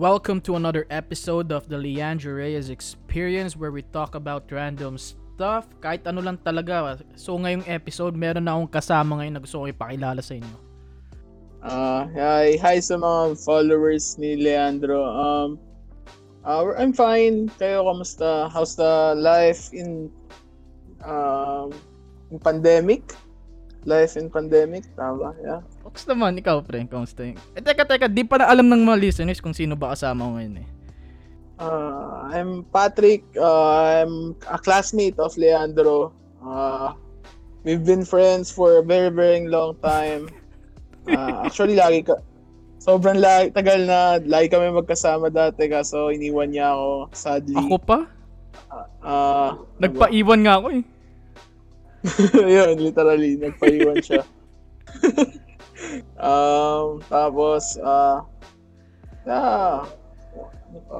Welcome to another episode of the Leandro Reyes Experience where we talk about random stuff, kahit ano lang talaga. So ngayong episode, meron na akong kasama ngayon na gusto ko ipakilala sa inyo. Uh, hi, hi sa mga followers ni Leandro. Um, uh, I'm fine. Kayo, kamusta? How's the life in, um, in pandemic? Life in pandemic, tama, yeah. Ox naman, ikaw pre, kamusta yun? Eh teka, teka, di pa na alam ng mga listeners kung sino ba kasama ko ngayon eh. Uh, I'm Patrick. Uh, I'm a classmate of Leandro. Uh, we've been friends for a very, very long time. Uh, actually, lagi ka, sobrang lagi, tagal na, lagi kami magkasama dati kaso iniwan niya ako, sadly. Ako pa? Uh, Nagpaiwan nga ako eh. yun, literally, nagpaiwan siya. um, tapos, uh, yeah, ano pa?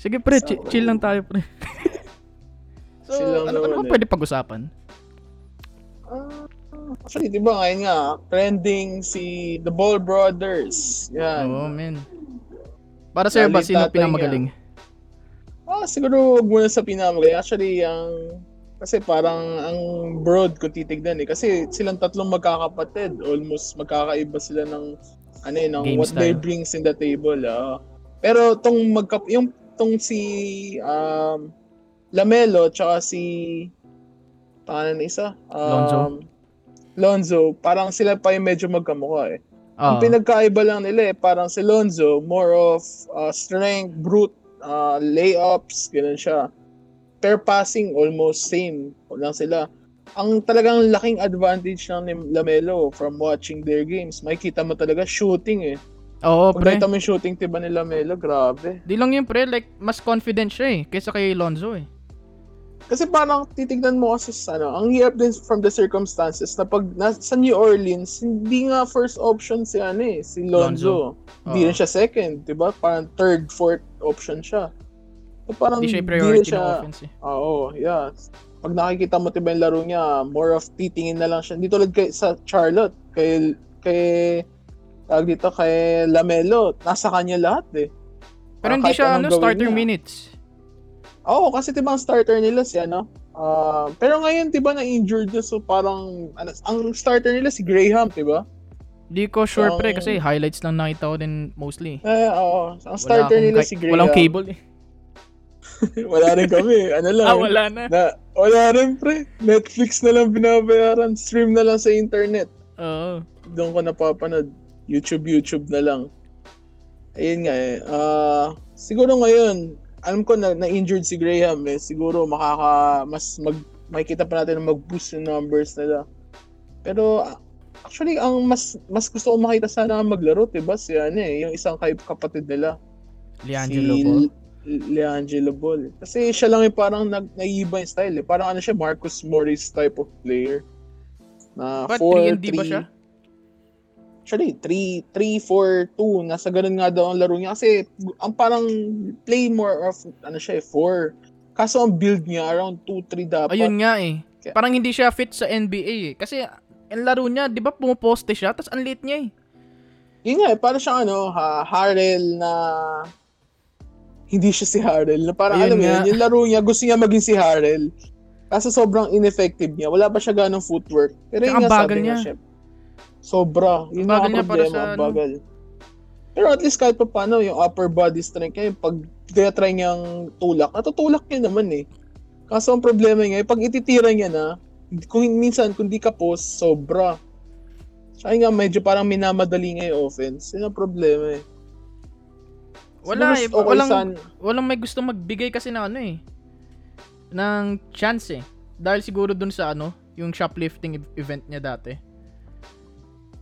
Sige pre, So, chi- chill lang tayo pre. so, ano, ano ba eh. pwede pag-usapan? Ah, actually, di ba ngayon nga, trending si The Ball Brothers. Yan. Oo, man. Para sa'yo ba, sino pinamagaling? Ah, siguro muna sa pinamagay. Actually, ang kasi parang ang broad ko titignan eh. Kasi silang tatlong magkakapatid. Almost magkakaiba sila ng ano eh, ng Game what they style. brings in the table. ah. Pero tong magka yung tong si um, Lamelo tsaka si pangalan na isa? Um, Lonzo? Lonzo, parang sila pa yung medyo magkamukha eh. Ang pinagkaiba lang nila eh, parang si Lonzo, more of uh, strength, brute, uh, layups, ganun siya. Per passing, almost same lang sila. Ang talagang laking advantage ni Lamelo from watching their games, makikita mo talaga shooting eh. Oo, Pag pre. nakita mo yung shooting tiba ni Lamelo, grabe. Di lang yun pre, like, mas confident siya eh, kaysa kay Lonzo eh. Kasi parang titignan mo kasi sa ano, ang hirap din from the circumstances na pag na, sa New Orleans, hindi nga first option si ano eh, si Lonzo. Hindi Oo. rin siya second, 'di ba? Parang third, fourth option siya. So, parang Hindi siya priority siya, ng offense eh. Oo, yeah. Pag nakikita mo 'di ba yung laro niya, more of titingin na lang siya. Hindi tulad kay sa Charlotte, kay kay tawag dito kay Lamelo, nasa kanya lahat eh. Pero Ah, hindi siya ano, starter niya. minutes. Oo, kasi 'di ba ang starter nila si ano? Ah, pero ngayon 'di ba na so parang ano, ang starter nila si Graham, 'di ba? Di ko sure Ang- pre, kasi highlights lang nakita ko din mostly. Eh, oo. Ang starter nila ka- si Graham. Walang cable eh. wala rin kami. Ano lang. Ah, wala na. Na, wala rin pre. Netflix na lang binabayaran. Stream na lang sa internet. Oo. Doon ko napapanood. YouTube, YouTube na lang. Ayun nga eh. Ah, siguro ngayon, alam ko na na-injured si Graham eh. Siguro makaka, mas mag, makikita pa natin na mag-boost yung numbers nila. Pero ah, actually, ang mas mas gusto ko makita sana maglaro, diba? Si ano eh, yung isang kay kapatid nila. Liangelo si po. Le- Leangelo Ball. Kasi siya lang yung parang nag naiiba yung style eh. Parang ano siya, Marcus Morris type of player. Na But 4, 3 ba siya? Actually, 3, 3, 4, 2. Nasa ganun nga daw ang laro niya. Kasi ang parang play more of, ano siya eh, 4. Kaso ang build niya around 2, 3 dapat. Ayun nga eh. Kaya- Parang hindi siya fit sa NBA eh. Kasi ang laro niya, di ba pumuposte siya, tapos ang lit niya eh. Yun nga eh, parang siyang ano, ha, Harrell na hindi siya si Harrell. Na parang Ayun alam mo nga. yun, yung laro niya, gusto niya maging si Harrell. Kaso sobrang ineffective niya. Wala pa siya ganong footwork. Pero yun nga sabi niya. nga siya. Sobra. Yun Bagal nga ang problema, sa ano. bagal. Pero at least kahit pa paano, yung upper body strength niya, pag tinatry niyang tulak, natutulak niya naman eh. Kaso ang problema niya, pag ititira niya na, kung minsan, kung di ka post, sobra. Tsaka nga, medyo parang minamadali niya yung offense. Yun ang problema eh. Wala eh. Okay Walang, san- walang may gusto magbigay kasi ng ano eh. Ng chance eh. Dahil siguro dun sa ano, yung shoplifting ev- event niya dati.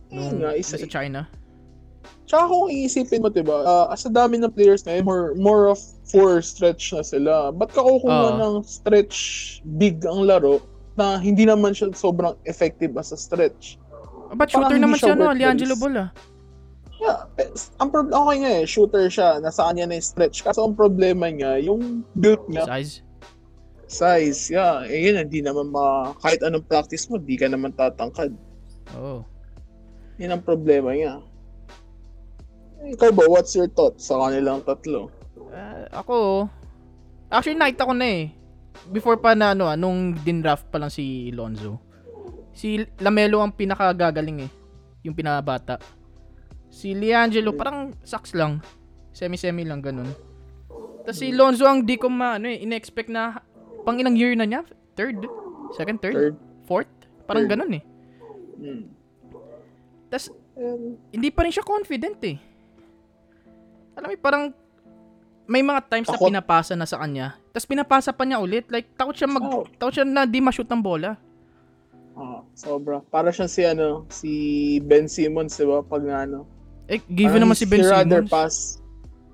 Yun nga, isa, sa China. Tsaka kung iisipin mo, diba, uh, as a dami ng players ngayon, more, more of four stretch na sila. Ba't ka kukuha Oo. ng stretch big ang laro na hindi naman siya sobrang effective as a stretch? Ah, But shooter naman siya no, Liangelo. Ball ah. Yeah, eh, ang problem, okay nga eh, shooter siya, nasa kanya na yung stretch. Kaso ang problema niya, yung build niya, Size. size, yeah, eh yun, hindi naman ma, kahit anong practice mo, di ka naman tatangkad. Oo. Yun ang problema niya. Ikaw ba, what's your thoughts sa kanilang tatlo? Uh, ako, actually nakita ko na eh. Before pa na ano, ah, nung dinraft pa lang si Lonzo. Si Lamelo ang pinakagagaling eh. Yung pinabata. Si Liangelo parang sucks lang. Semi-semi lang ganun. Tapos si Lonzo ang di ko ma, ano eh, in-expect na pang ilang year na niya? Third? Second, third? Third. Fourth? Parang Third. ganun eh. Hmm. Tapos Um, hindi pa rin siya confident eh. Alam mo, parang may mga times na Ako- pinapasa na sa kanya. Tapos pinapasa pa niya ulit. Like, takot siya mag... Oh. Takot siya na di ma-shoot ng bola. ah, sobra. Para siya si ano, si Ben Simmons, 'di ba? Pag na, ano. Eh, given naman si Ben Simmons. pass.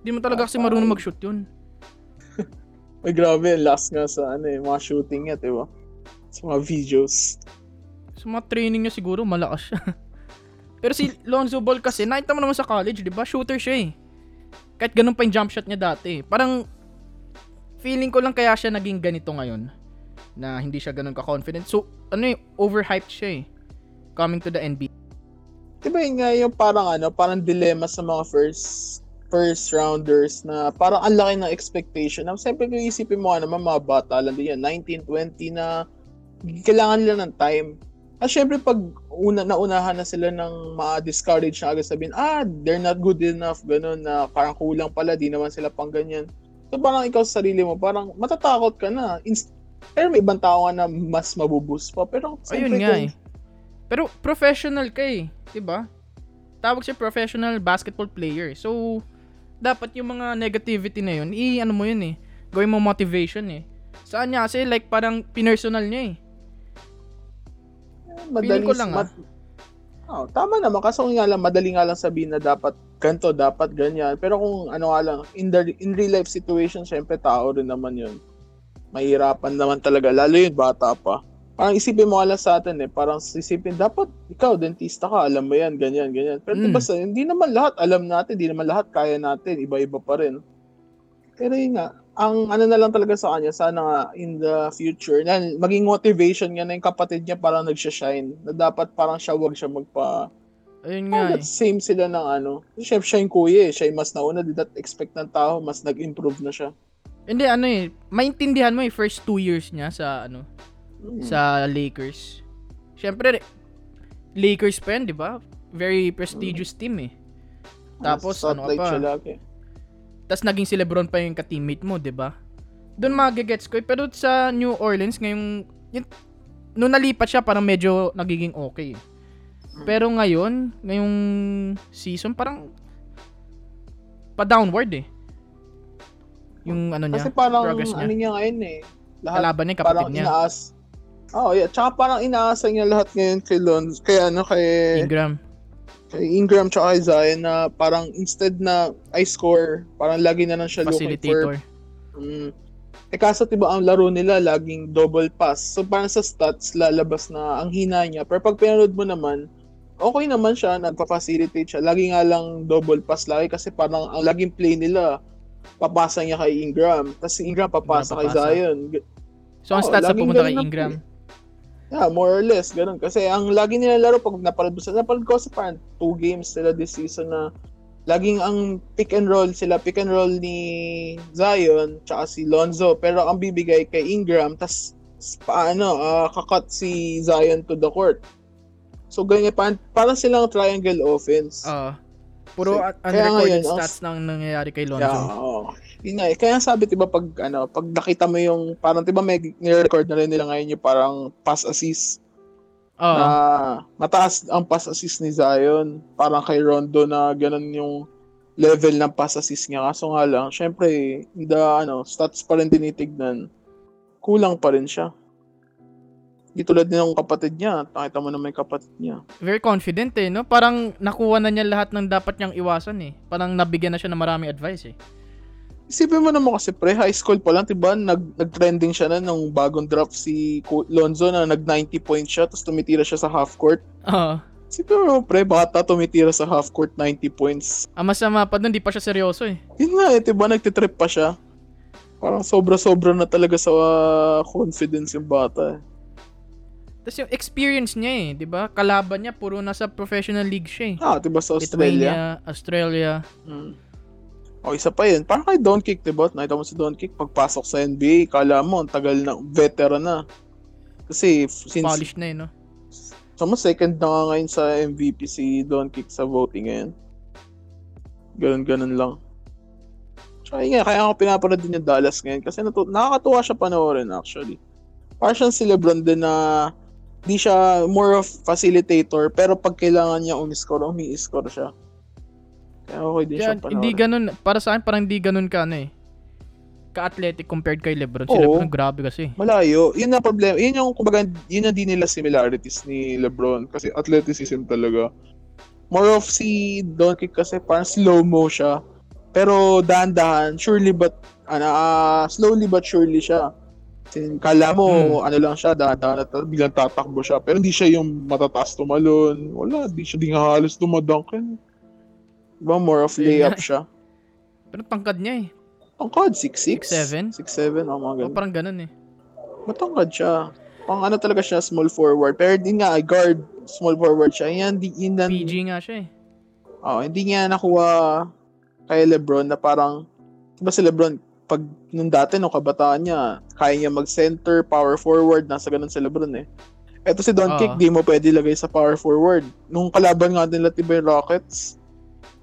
Di mo talaga kasi marunong mag-shoot yun. Ay, grabe, last nga sa ano eh, mga shooting niya, 'di ba? Sa mga videos. Sa mga training niya siguro, malakas siya. Pero si Lonzo Ball kasi, nakita mo naman sa college, di ba? Shooter siya eh. Kahit ganun pa yung jump shot niya dati. Parang, feeling ko lang kaya siya naging ganito ngayon. Na hindi siya ganun ka-confident. So, ano eh, overhyped siya eh. Coming to the NBA. Di ba yun nga yung parang ano, parang dilemma sa mga first first rounders na parang ang laki ng expectation. Na, siyempre kung isipin mo nga naman mga bata lang din yan, 19, 20 na kailangan nila ng time. At syempre pag una naunahan na sila ng ma-discourage na agad sabihin, ah, they're not good enough, ganun na parang kulang pala, di naman sila pang ganyan. So parang ikaw sa sarili mo, parang matatakot ka na. Inst- pero may ibang tao nga na mas mabuboost pa. Pero Ayun siyempre nga kung- eh. Pero professional ka eh. 'di ba? Tawag siya professional basketball player. So, dapat yung mga negativity na yun, i-ano mo yun eh. Gawin mo motivation eh. Saan niya kasi like parang pinersonal niya eh. Madali ko lang, ah. Oh, tama naman kung nga lang madali nga lang sabihin na dapat ganto, dapat ganyan. Pero kung ano nga lang in the in real life situation, syempre tao rin naman 'yun. Mahirapan naman talaga lalo yun bata pa. Parang isipin mo lang sa atin eh, parang isipin dapat ikaw dentista ka, alam mo 'yan, ganyan, ganyan. Pero Mm. diba sa hindi naman lahat alam natin, hindi naman lahat kaya natin, iba-iba pa rin. Pero yun nga, ang ano na lang talaga sa kanya, sana nga in the future, na maging motivation niya na yung kapatid niya parang nagsha-shine. Na dapat parang siya wag siya magpa... Ayun Oh, nga eh. same sila ng ano. Siyempre siya yung kuya eh. Siya yung mas nauna. Did that expect ng tao, mas nag-improve na siya. Hindi ano eh, maintindihan mo eh first two years niya sa ano. Sa Lakers. Siyempre, Lakers pa yan, di ba? Very prestigious team eh. Tapos, ano ka Spotlight pa? lagi. Tapos naging si Lebron pa yung ka-teammate mo, 'di ba? Doon magigets ko. eh. Pero sa New Orleans ngayong yun, nung nalipat siya parang medyo nagiging okay. eh. Pero ngayon, ngayong season parang pa downward eh. Yung ano niya, Kasi parang progress niya. ano niya ngayon eh. Lahat kalaban niya, yung parang kapatid niya, inaas. Oh, yeah. Tsaka parang inaasa niya lahat ngayon kay Lon. Kay ano, kay, Ingram. kay Ingram tsaka kay Zion na parang instead na I score, parang lagi na lang siya looking for Facilitator. Mm. Eh kaso diba ang laro nila laging double pass. So parang sa stats lalabas na ang hina niya. Pero pag pinanood mo naman, okay naman siya, nagpa-facilitate siya. Lagi nga lang double pass lagi kasi parang ang laging play nila papasa niya kay Ingram. Tapos si Ingram papasa kay papasa. Zion. G- So ang Oo, stats na laging pumunta kay Ingram. Yeah, more or less, ganun. Kasi ang lagi nila laro pag sa napanood ko sa parang two games sila this season na laging ang pick and roll sila, pick and roll ni Zion tsaka si Lonzo, pero ang bibigay kay Ingram, tas paano, ah, kakat si Zion to the court. So ganyan, parang, parang silang triangle offense. Ah. Puro So, unrecorded ang- stats nang nangyayari kay Lonzo. Yeah, oo. Yun nga eh. Kaya sabi, diba, pag, ano, pag nakita mo yung, parang, diba, may nire-record na rin nila ngayon yung parang pass assist. Oo. na mataas ang pass assist ni Zion. Parang kay Rondo na ganun yung level ng pass assist niya. Kaso nga lang, syempre, the ano, stats pa rin tinitignan. Kulang pa rin siya. Di tulad din ng kapatid niya. Nakita mo na may kapatid niya. Very confident eh, no? Parang nakuha na niya lahat ng dapat niyang iwasan eh. Parang nabigyan na siya ng maraming advice eh. Isipin mo naman kasi pre, high school pa lang, diba? Nag, nag-trending siya na nung bagong draft si Lonzo na nag 90 points siya tapos tumitira siya sa half court. Oo. Isipin mo naman pre, bata tumitira sa half court 90 points. Ang masama pa dun, di pa siya seryoso eh. Yun nga eh, diba nagtitrip pa siya. Parang sobra-sobra na talaga sa uh, confidence yung bata. eh. Tapos yung experience niya eh, 'di ba? Kalaban niya puro nasa professional league siya eh. Ah, diba sa Australia? Lithuania, Australia. Mm. O, isa pa yun. Parang kay Don Kick, diba? Nakita mo si Don Kick, pagpasok sa NBA, kala mo, ang tagal na, veteran na. Kasi, since, Polished na eh, no? mo second na nga ngayon sa MVP si Don Kick sa voting ngayon. Ganun-ganun lang. Tsaka yun nga, kaya ako pinapanood din yung Dallas ngayon kasi natu- nakakatuwa siya panoorin actually. Parang siyang si Lebron din na di siya more of facilitator pero pag kailangan niya umiscore, umi-score siya. Kaya okay din siya Yan, panoorin. hindi ganun, para sa akin parang hindi ganun ka ano eh. Ka-athletic compared kay Lebron. Si Oo. Lebron grabe kasi. Malayo. Yun ang problema. Yun yung, kumbaga, yun ang di nila similarities ni Lebron. Kasi athleticism talaga. More of si Doncic kasi parang slow-mo siya. Pero dahan-dahan, surely but, ano, ah, slowly but surely siya. Kala mo, ano lang siya, dahan-dahan at biglang tatakbo siya. Pero hindi siya yung matataas tumalon. Wala, di siya di nga halos dumadunkin. Diba, more of layup siya. Pero tangkad niya eh. Tangkad, 6'6". 6'7"? 6'7", oh, mga ganun. parang ganun eh. Matangkad siya. Pang ano talaga siya, small forward. Pero di nga, guard, small forward siya. Yan, di, yun, na- PG nga siya eh. oh, hindi niya nakuha kay Lebron na parang, diba si Lebron, pag nung dati, nung kabataan niya, kaya niya mag-center, power forward, nasa ganun si Lebron eh. Eto si Don. Kick, di mo pwede lagay sa power forward. Nung kalaban nga nila tiba yung Rockets,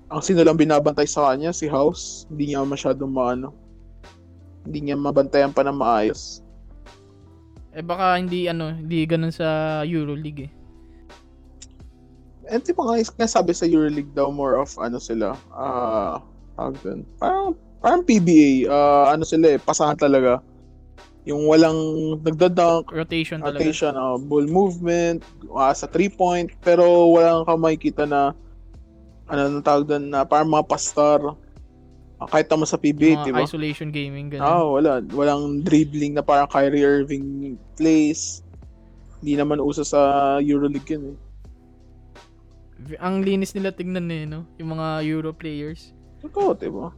ang sino lang binabantay sa kanya, si House, hindi niya masyadong maano. Hindi niya mabantayan pa na maayos. Eh baka hindi ano, hindi ganun sa EuroLeague eh. Eh, di ba nga, nga sabi sa EuroLeague daw more of ano sila, ah, tawag dun, parang, parang PBA, ah, ano sila eh, pasahan talaga. Yung walang nagdadunk, Rotation talaga. rotation, ah, ball movement, ah, sa three point, pero walang ka makikita na, ano nang tawag dun, na parang mga pastar. Ah, kahit tama sa PBA, di ba? isolation gaming ganun. Ah, wala. Walang dribbling na parang Kyrie Irving plays. Hindi naman uso sa EuroLeague yun eh. Ang linis nila tignan eh, no? Yung mga Euro players. Totoo, di ba?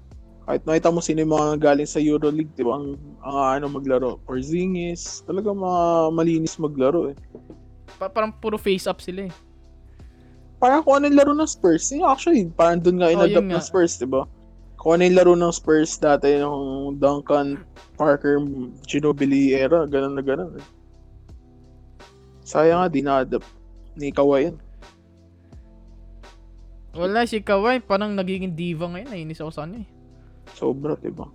Kahit nakita mo sino yung mga galing sa EuroLeague, di ba? Ang, ang ano maglaro. Porzingis. Talaga mga malinis maglaro eh. Pa- parang puro face up sila eh. Parang kung ano yung laro ng Spurs. Yung actually, parang dun nga Oh, inadapt yun ng. Spurs, di ba? Kung ano yung laro ng Spurs dati, yung Duncan, Parker, Ginobili era, ganun na ganun eh. Sayang nga, di na-adapt ni Kawhi yan. Wala si Kawhi parang nagiging diva ngayon. Nainis ako sa kanya eh. Sobra, diba?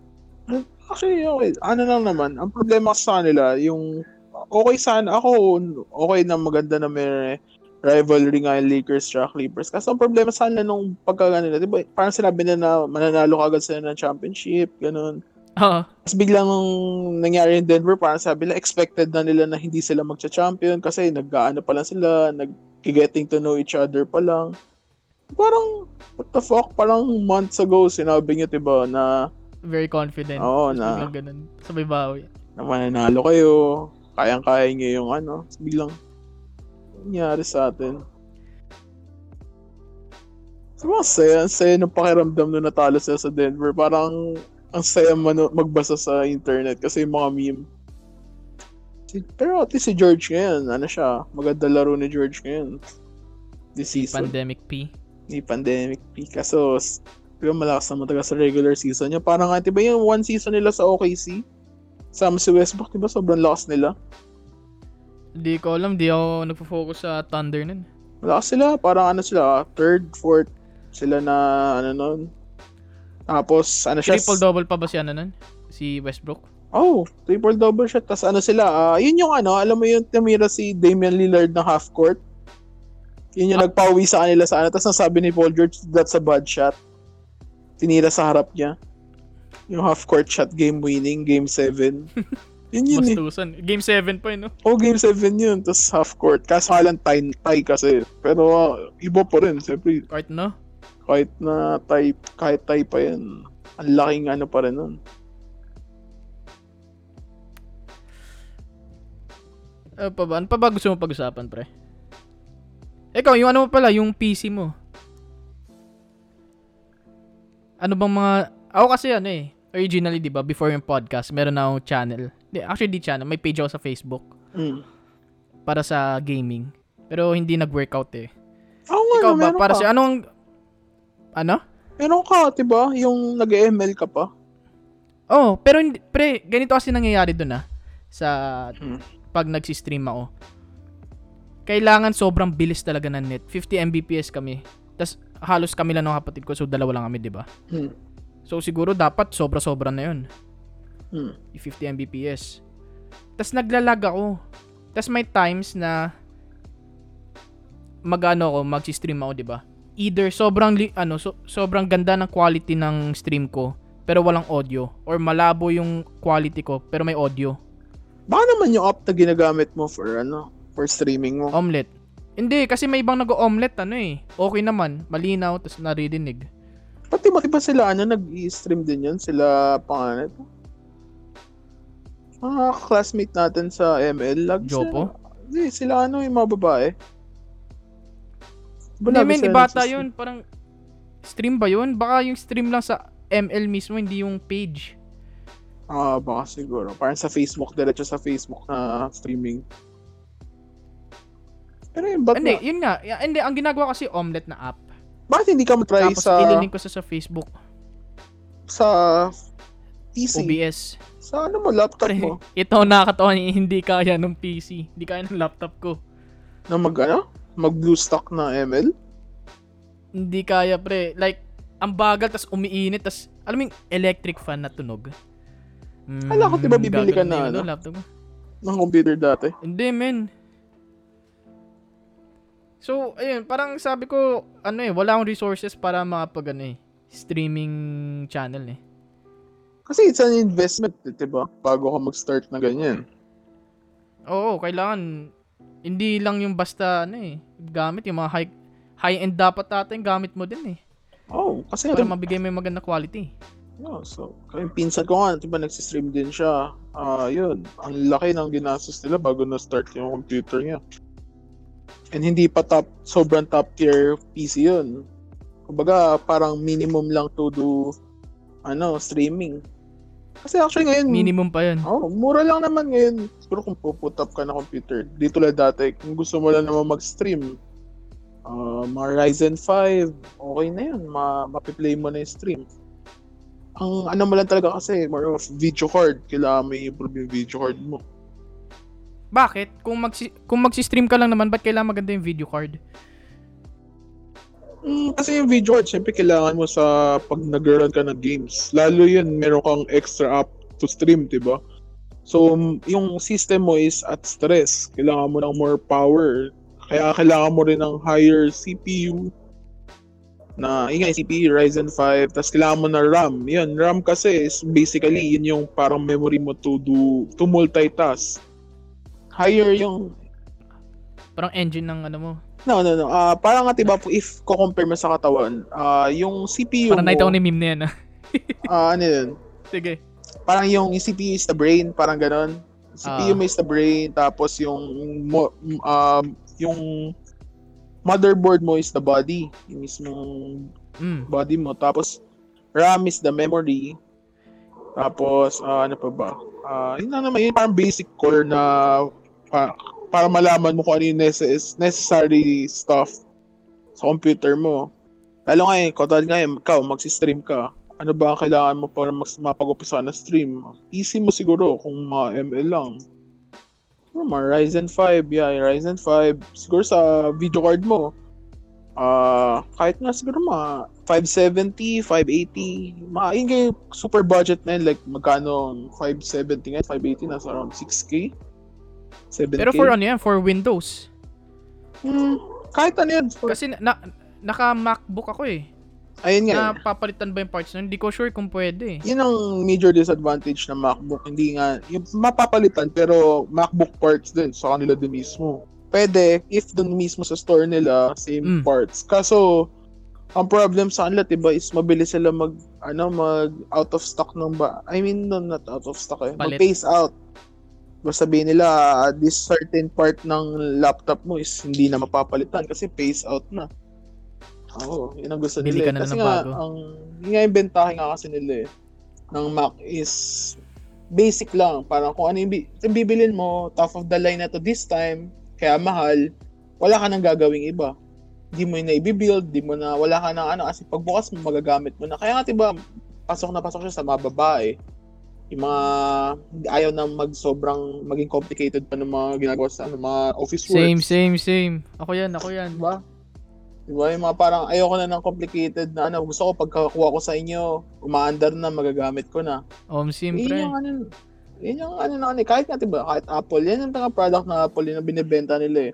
Actually, okay. Ano lang naman, ang problema sa kanila, yung okay sana, ako, okay na maganda na may rivalry nga yung Lakers at Clippers. Kasi ang problema sana nung pagkaga nila, diba, parang sinabi nila na mananalo kagad sila ng championship, ganun. Oo. Tapos biglang nangyari in Denver, parang sabi nila, expected na nila na hindi sila magcha-champion kasi nag-ano pa lang sila, nag-getting to know each other pa lang. Parang, what the fuck, parang months ago, sinabi niyo, diba, na very confident. Oo, na- ganun. Sabay bawi. na mananalo kayo, kayang-kaya nyo yung ano, biglang nangyari sa atin. So, ang saya, ang saya ng pakiramdam nung natalo sila sa Denver. Parang, ang saya mano, magbasa sa internet kasi yung mga meme. Si- Pero at least si George ngayon, ano siya, maganda laro ni George ngayon. This season. Pandemic P. ni pandemic peak. Kaso, ba malakas na matagal sa regular season niya. Parang nga, di ba yung one season nila sa OKC? Sama si Westbrook, di ba sobrang lakas nila? Hindi ko alam, di ako nagpo-focus sa Thunder nun. Malakas sila, parang ano sila, third, fourth, sila na, ano nun. Tapos, ano siya? Triple-double pa ba si ano nun? Si Westbrook? Oh, triple double shot. Tapos ano sila, ah, yun yung ano, alam mo yung tumira si Damian Lillard ng half court. Yun yung nagpauwi sa kanila sa ano. Tapos nasabi ni Paul George, that's a bad shot. Tinira sa harap niya. Yung half court shot, game winning, game 7. yun yun eh. Bastusan. Game 7 pa yun, no? Oh, game 7 yun. Tapos half court. Kaso nga lang tie, tie kasi. Pero ah, iba pa rin. Siyempre, Kahit no? kahit na tie, kahit tie pa yan. Ang laking ano pa rin nun. Ano pa ba? Ano pa ba gusto mo pag-usapan, pre? Ikaw, yung ano mo pala, yung PC mo. Ano bang mga... Ako kasi ano eh, originally, di ba, before yung podcast, meron na akong channel. Di, actually, di channel, may page ako sa Facebook. Mm. para sa gaming. Pero hindi nag-workout eh. Oo nga, Ikaw no, ba? Para ka. sa anong... Ano? Meron ka, diba? Yung nag-ML ka pa. Oh, pero hindi, pre, ganito kasi nangyayari doon ah. Sa Hmm. pag nagsi-stream ako. Kailangan sobrang bilis talaga ng net. 50 Mbps kami. Tapos halos kami lang ng kapatid ko, so dalawa lang kami, 'di ba? Hmm. So siguro dapat sobra-sobra na 'yon. Hmm. Yung 50 Mbps. Tapos naglalag ako. Tapos may times na magano ako, magsi-stream ako, 'di ba? Either sobrang li- ano, so, sobrang ganda ng quality ng stream ko pero walang audio or malabo yung quality ko pero may audio. Baka naman yung app na ginagamit mo for ano, for streaming mo. Omelette. Hindi, kasi may ibang nag-omelette, ano eh. Okay naman, malinaw, tapos naririnig. Pati ba iba sila ano, nag-i-stream din yun? Sila pangalan ito? Mga classmate natin sa ML. Lag Jopo? Sila, hindi, sila ano yung mga babae. Ba, Hindi, lagi men, nagsistream? yun. Parang, stream ba yun? Baka yung stream lang sa ML mismo, hindi yung page. Ah, baka siguro. Parang sa Facebook, diretso sa Facebook na streaming. Pero yun, ba't hindi, na, yun nga. Y- Hindi, ang ginagawa kasi omelette na app. bakit hindi ka matry Tapos sa, ililink ko sa, sa Facebook. sa PC? OBS. Sa ano mo, laptop Pre, mo? ito ang nakakatawa niya, hindi kaya ng PC. Hindi kaya ng laptop ko. Na mag, ano? Mag blue stock na ML? Hindi kaya, pre. Like, ang bagal, tas umiinit, tas, alam mo yung electric fan na tunog? Mm, Kala ko, di ba bibili ka na, yung ano? laptop ko. Ng computer dati? Hindi, men. So, ayun, parang sabi ko, ano eh, wala akong resources para makapag, ano eh, streaming channel eh. Kasi it's an investment, eh, di ba? Bago ka mag-start na ganyan. Oo, kailangan, hindi lang yung basta, ano eh, gamit, yung mga high, high-end dapat yung gamit mo din eh. Oh, kasi Para mabigay mo yung maganda quality. No, so, kaya yung pinsan ko nga, di ba, nagsistream din siya. Ah, yun. Ang laki ng ginastos nila bago na-start yung computer niya. And hindi pa top, sobrang top tier PC yun. Kumbaga, parang minimum lang to do, ano, streaming. Kasi actually ngayon, Minimum pa yun. oh, mura lang naman ngayon. Siguro kung puput up ka na computer. Di tulad dati, kung gusto mo lang naman mag-stream, ah, mga Ryzen 5, okay na yun. Ma mapiplay mo na yung stream. Ang ano mo lang talaga kasi, more of video card. Kailangan may improve yung video card mo. Bakit? Kung, magsi- kung magsi-stream ka lang naman, ba't kailangan maganda yung video card? Mm, kasi yung video card, syempre kailangan mo sa pag nag-run ka ng games. Lalo yun, meron kang extra app to stream, di ba? So, yung system mo is at stress. Kailangan mo ng more power. Kaya kailangan mo rin ng higher CPU na, yun nga, CPU, Ryzen 5, tapos kailangan mo na RAM. Yun, RAM kasi is basically, yun yung parang memory mo to do, to multitask. Higher yung Parang engine ng ano mo. No, no, no. Ah, parang nga 'di ba if ko-compare mo sa katawan, ah yung CPU Parang mo, nakita ko ni meme na yan ah. ah, ano yun? Sige. Parang yung, CPU is the brain, parang ganon. CPU mo is the brain, tapos yung mo, um, yung motherboard mo is the body, yung mismong Mm. body mo. Tapos RAM is the memory. Tapos ah, ano pa ba? Ah, yun na naman, yun parang basic core na pa, para malaman mo kung ano yung necess- necessary stuff sa computer mo. Lalo ngayon, katulad ngayon, ikaw, magsistream ka. Ano ba ang kailangan mo para mas mapag-upisa na stream? Easy mo siguro kung mga ML lang. Siguro mga Ryzen 5, yeah, yung Ryzen 5. Siguro sa video card mo, ah kahit nga siguro mga 570, 580, mga yun kayo super budget na yun, like magkano 570 ngayon, 580, nasa around 6K? 7K? Pero for ano yan, for Windows. Hmm, kahit ano yun. For, Kasi na, na- naka-MacBook ako eh. ayun nga. eh. Na papalitan ba yung parts nun? Hindi ko sure kung pwede eh. yun ang major disadvantage ng MacBook. Hindi nga, yung mapapalitan pero MacBook parts din sa kanila din mismo. Pwede, if dun mismo sa store nila, same Mm. parts. Kaso, ang problem sa kanila, diba, is mabilis sila mag, ano, mag out of stock ng ba, I mean, no, not out of stock eh, mag Palit. phase out. Basta sabihin nila, this certain part ng laptop mo is hindi na mapapalitan kasi phase out na. Oo, yun ang gusto Bili nila. ka na kasi ng nga, bago. ang, yun nga yung bentahe nga kasi nila eh, ng Mac is basic lang. Parang kung ano yung, bi- yung bibilin mo, top of the line na to this time, kaya mahal, wala ka nang gagawing iba. Di mo na i-build, di mo na, wala ka nang ano, kasi pagbukas mo, magagamit mo na. Kaya nga, diba, pasok na pasok siya sa mga babae. Yung mga, ayaw na mag sobrang, maging complicated pa ng mga ginagawa sa ano, mga office works. Same, same, same. Ako yan, ako yan. Diba? Diba? Yung mga parang ayoko na ng complicated na ano. Gusto ko pagkakuha ko sa inyo, umaandar na, magagamit ko na. Um, Yun siyempre. yung ano, yun yung ano na ano, kahit nga diba, kahit Apple, yan yung mga product na Apple yun na binibenta nila eh.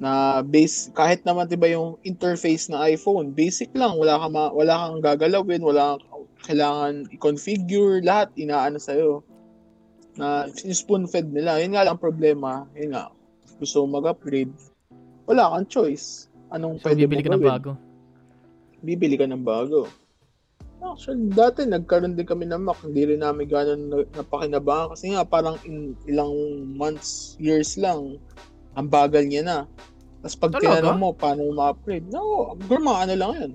Na base, kahit naman diba yung interface na iPhone, basic lang, wala kang, ma- wala kang gagalawin, wala kang kailangan i-configure, lahat inaano sa'yo. Na spoon fed nila. Yun nga lang ang problema, yun nga, gusto mo mag-upgrade, wala kang choice. Anong So, pwede bibili ka ng bago. bibili ka ng bago. Actually, dati nagkaroon din kami ng Mac. Hindi rin namin gano'n na- napakinabangan kasi nga parang in ilang months, years lang, ang bagal niya na. Tapos pag tinanong mo paano mo ma-upgrade, no, mga ano lang yan.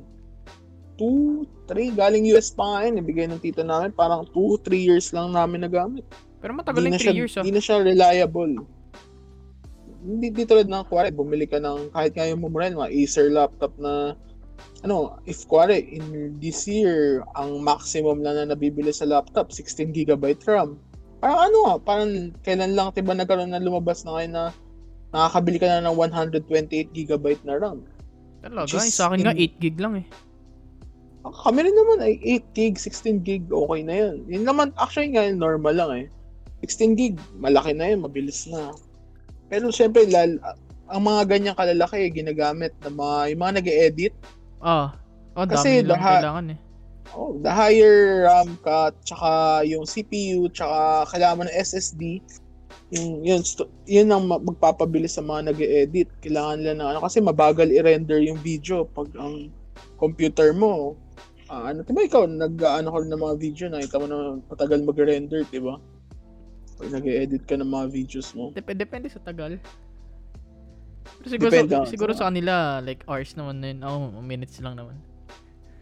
2, 3, galing US pa nga yun, ibigay ng tito namin, parang 2, 3 years lang namin nagamit. Pero matagal yung na 3 siya, years ah. Di na siya reliable. Hindi di tulad ng kuwari, bumili ka ng kahit nga yung mumura mga Acer laptop na ano, if kuwari, in this year, ang maximum na na nabibili sa laptop, 16 gigabyte RAM. Parang ano nga, parang kailan lang, diba nagkaroon na lumabas na ngayon na nakakabili ka na ng 128 gigabyte na RAM. Talaga, yung sa akin nga in- 8 gig lang eh. Kami rin naman ay 8 gig, 16 gig, okay na yun. Yun naman, actually nga, normal lang eh. 16 gig, malaki na yun, mabilis na. Pero syempre, lal, ang mga ganyang kalalaki, ginagamit ng mga, yung mga nag edit Ah. Oh, Kasi dami lang lahat- kailangan eh. oh, the higher RAM ka, tsaka yung CPU, tsaka kailangan ng SSD, yung, yun, sto- yun ang ma- magpapabilis sa mga nag edit Kailangan nila ng ano, kasi mabagal i-render yung video pag ang computer mo, ah, ano, diba ikaw, nag-ano ka ng mga video, nakita mo na matagal mag-render, diba? Pag nag-edit ka ng mga videos mo. Dep- depende sa tagal. Pero siguro, Depende sa, siguro sa- kanila, like hours naman na yun. Oh, minutes lang naman.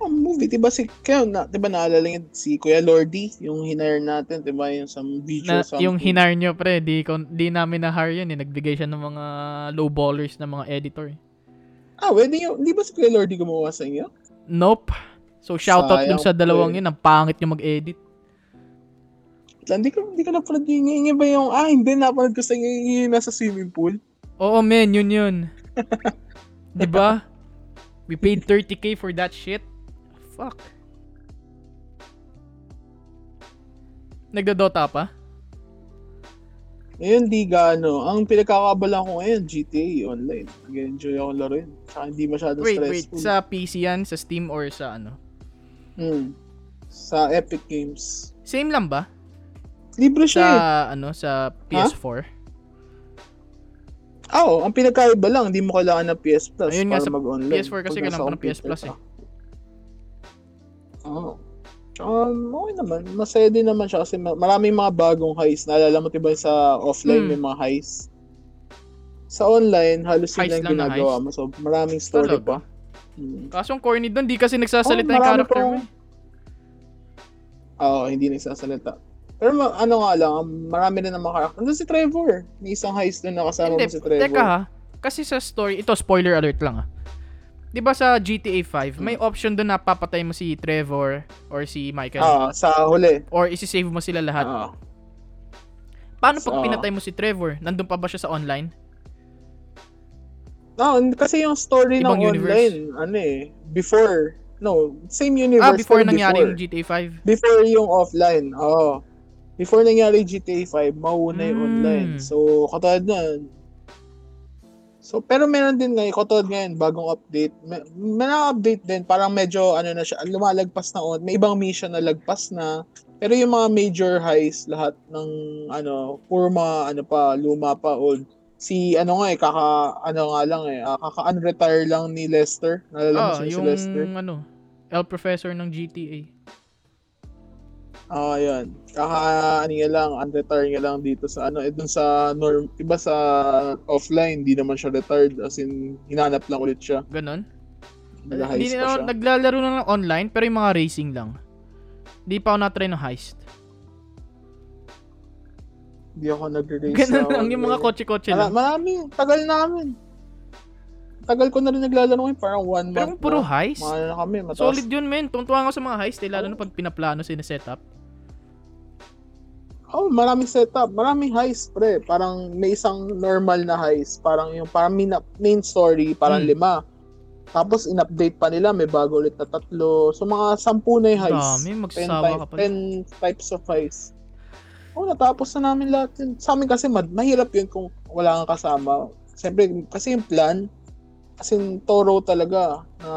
Oh, movie, diba si, kaya, na, diba naalala niyo si Kuya Lordy, yung hinire natin, diba, yung sa video, Na, something. yung hinar nyo, pre, di, di namin na-hire yun eh. Nagbigay siya ng mga low ballers na mga editor eh. Ah, pwede yung, di ba si Kuya Lordy gumawa sa inyo? Nope. So, shoutout dun sa dalawang yun. Ang pangit nyo mag-edit. Hindi ko, hindi ko napanood yun. Yun yun ba yung, ah, hindi, napanood ko sa yung, yung nasa swimming pool. Oo, men, yun yun. di ba? We paid 30k for that shit. Fuck. Nagdodota pa? Ngayon, di gaano. Ang pinagkakabala ko ngayon, GTA online. Nag-enjoy ako laruin. Tsaka hindi masyadong Wait, wait. stressful. Sa PC yan? Sa Steam or sa ano? Hmm. Sa Epic Games. Same lang ba? Libre Sa siya eh. ano? Sa PS4? Ah, Oo, ang pinagkaiba lang, hindi mo kailangan ng PS Plus Ayun nga, para sa mag-online. PS4 kasi kailangan ko ng PS Plus eh. Oo. Um, okay naman. Masaya din naman siya kasi ma- maraming mga bagong heist. Naalala mo diba sa offline Hmm. may mga heist? Sa online, halos yun lang lang na ginagawa mo. So, maraming story pa. Hmm. Kaso ang corny doon, di kasi nagsasalita Oh, yung character mo. Oo, hindi nagsasalita. Pero ma- ano nga lang, um, marami rin naman karakter. Nandun si Trevor. May isang heist doon na kasama Hindi, mo si Trevor. teka ha. Kasi sa story, ito spoiler alert lang ah. 'Di ba sa GTA 5, may option doon na papatay mo si Trevor or si Michael Ah, sa huli. or isi-save mo sila lahat. Ah. Paano pag sa- pinatay mo si Trevor? Nandun pa ba siya sa online? No, hindi- kasi yung story Ibang ng universe. online, ano eh, before. No, same universe. ah, before nangyari before. yung GTA 5. Before yung offline, oo. Before nangyari GTA 5, mauna yung Mm. online. So, katulad nun. So, pero meron din ngayon, katulad ngayon, bagong update. May, may na-update din, parang medyo, ano na siya, lumalagpas na on. May ibang mission na lagpas na. Pero yung mga major highs, lahat ng, ano, puro mga, ano pa, luma pa, old. Si, ano nga eh, kaka, ano nga lang eh, ah, kaka-unretire lang ni Lester. Nalala mo Ah, si yung Lester? ano, El Professor ng GTA. Ah, yan. Kaka, ano nga lang, unretire nga lang dito sa, ano, eh, dun sa, norm, iba sa offline, di naman siya retired, as in, hinanap lang ulit siya. Ganon. Hindi na naglalaro na ng online pero yung mga racing lang. Di pa ako na-try ng heist. Hindi ako nagre-race Ganun lang yung mga kotse-kotse lang. marami, tagal namin. Tagal ko na rin naglalaro ngayon, parang one Pero month kung puro na. heist, ano na kami, mataas. solid yun, men. Tungtuwa ako sa mga heist, eh, lalo na pag pinaplano, sineset up. Oh, maraming setup, maraming heist, pre. Parang may isang normal na heist. Parang yung parang main, main story, parang Hmm. lima. Tapos in-update pa nila, may bago ulit na tatlo. So mga sampu na yung heist. Dami, Ten, magsasawa type, ka pa. ten types of heist. Oh, natapos na namin lahat yun. Sa amin kasi mad, mahirap yun kung wala kang kasama. Siyempre, kasi yung plan, kasi thorough talaga na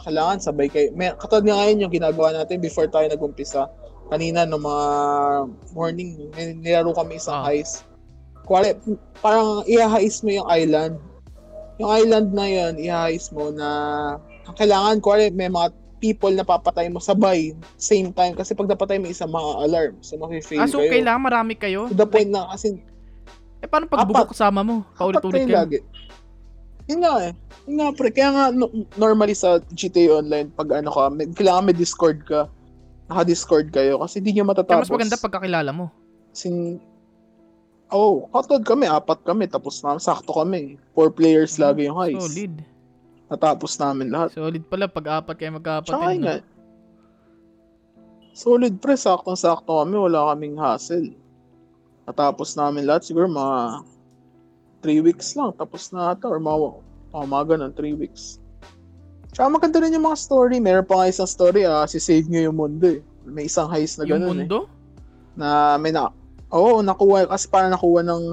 kailangan sabay kayo. May, katulad nga ngayon yung ginagawa natin before tayo nag-umpisa. Kanina, no mga morning, nilaro kami isang Ah. heist. Kuwari, parang i-heist mo yung island. Yung island na yun, i-heist mo na ang kailangan, kuwari, may mga people na papatay mo sabay, same time. Kasi pag napatay mo isa, mga alarm. So, mafe-fail Ah, so kayo. kailangan marami kayo? To the point na kasi Eh, paano pag bubok kasama mo? Paulit-ulit kayo lagi. Yun nga eh. Yun nga pre. Kaya nga no- normally sa GTA Online, pag ano ka, may, kailangan may Discord ka. Naka-Discord kayo kasi di nyo Kaya matatapos. mas maganda pagkakilala mo. Sin... Oh, katod kami, apat kami, tapos na, sakto kami. Four players lagi yung heist. Hmm, Solid. Natapos namin lahat. Solid pala pag apat kayo Tsaka magkapatid. yun No? nga, solid pre, saktong-sakto kami, wala kaming hassle. Natapos namin lahat, siguro mga 3 weeks lang, tapos na ata, or mga, oh, mga ganun, 3 weeks. Tsaka maganda rin yung mga story, meron pa nga isang story, ah, si Save Nyo yung mundo eh. May isang heist na Yung ganun eh. mundo? Na may na, Oo, nakuha kasi parang nakuha ng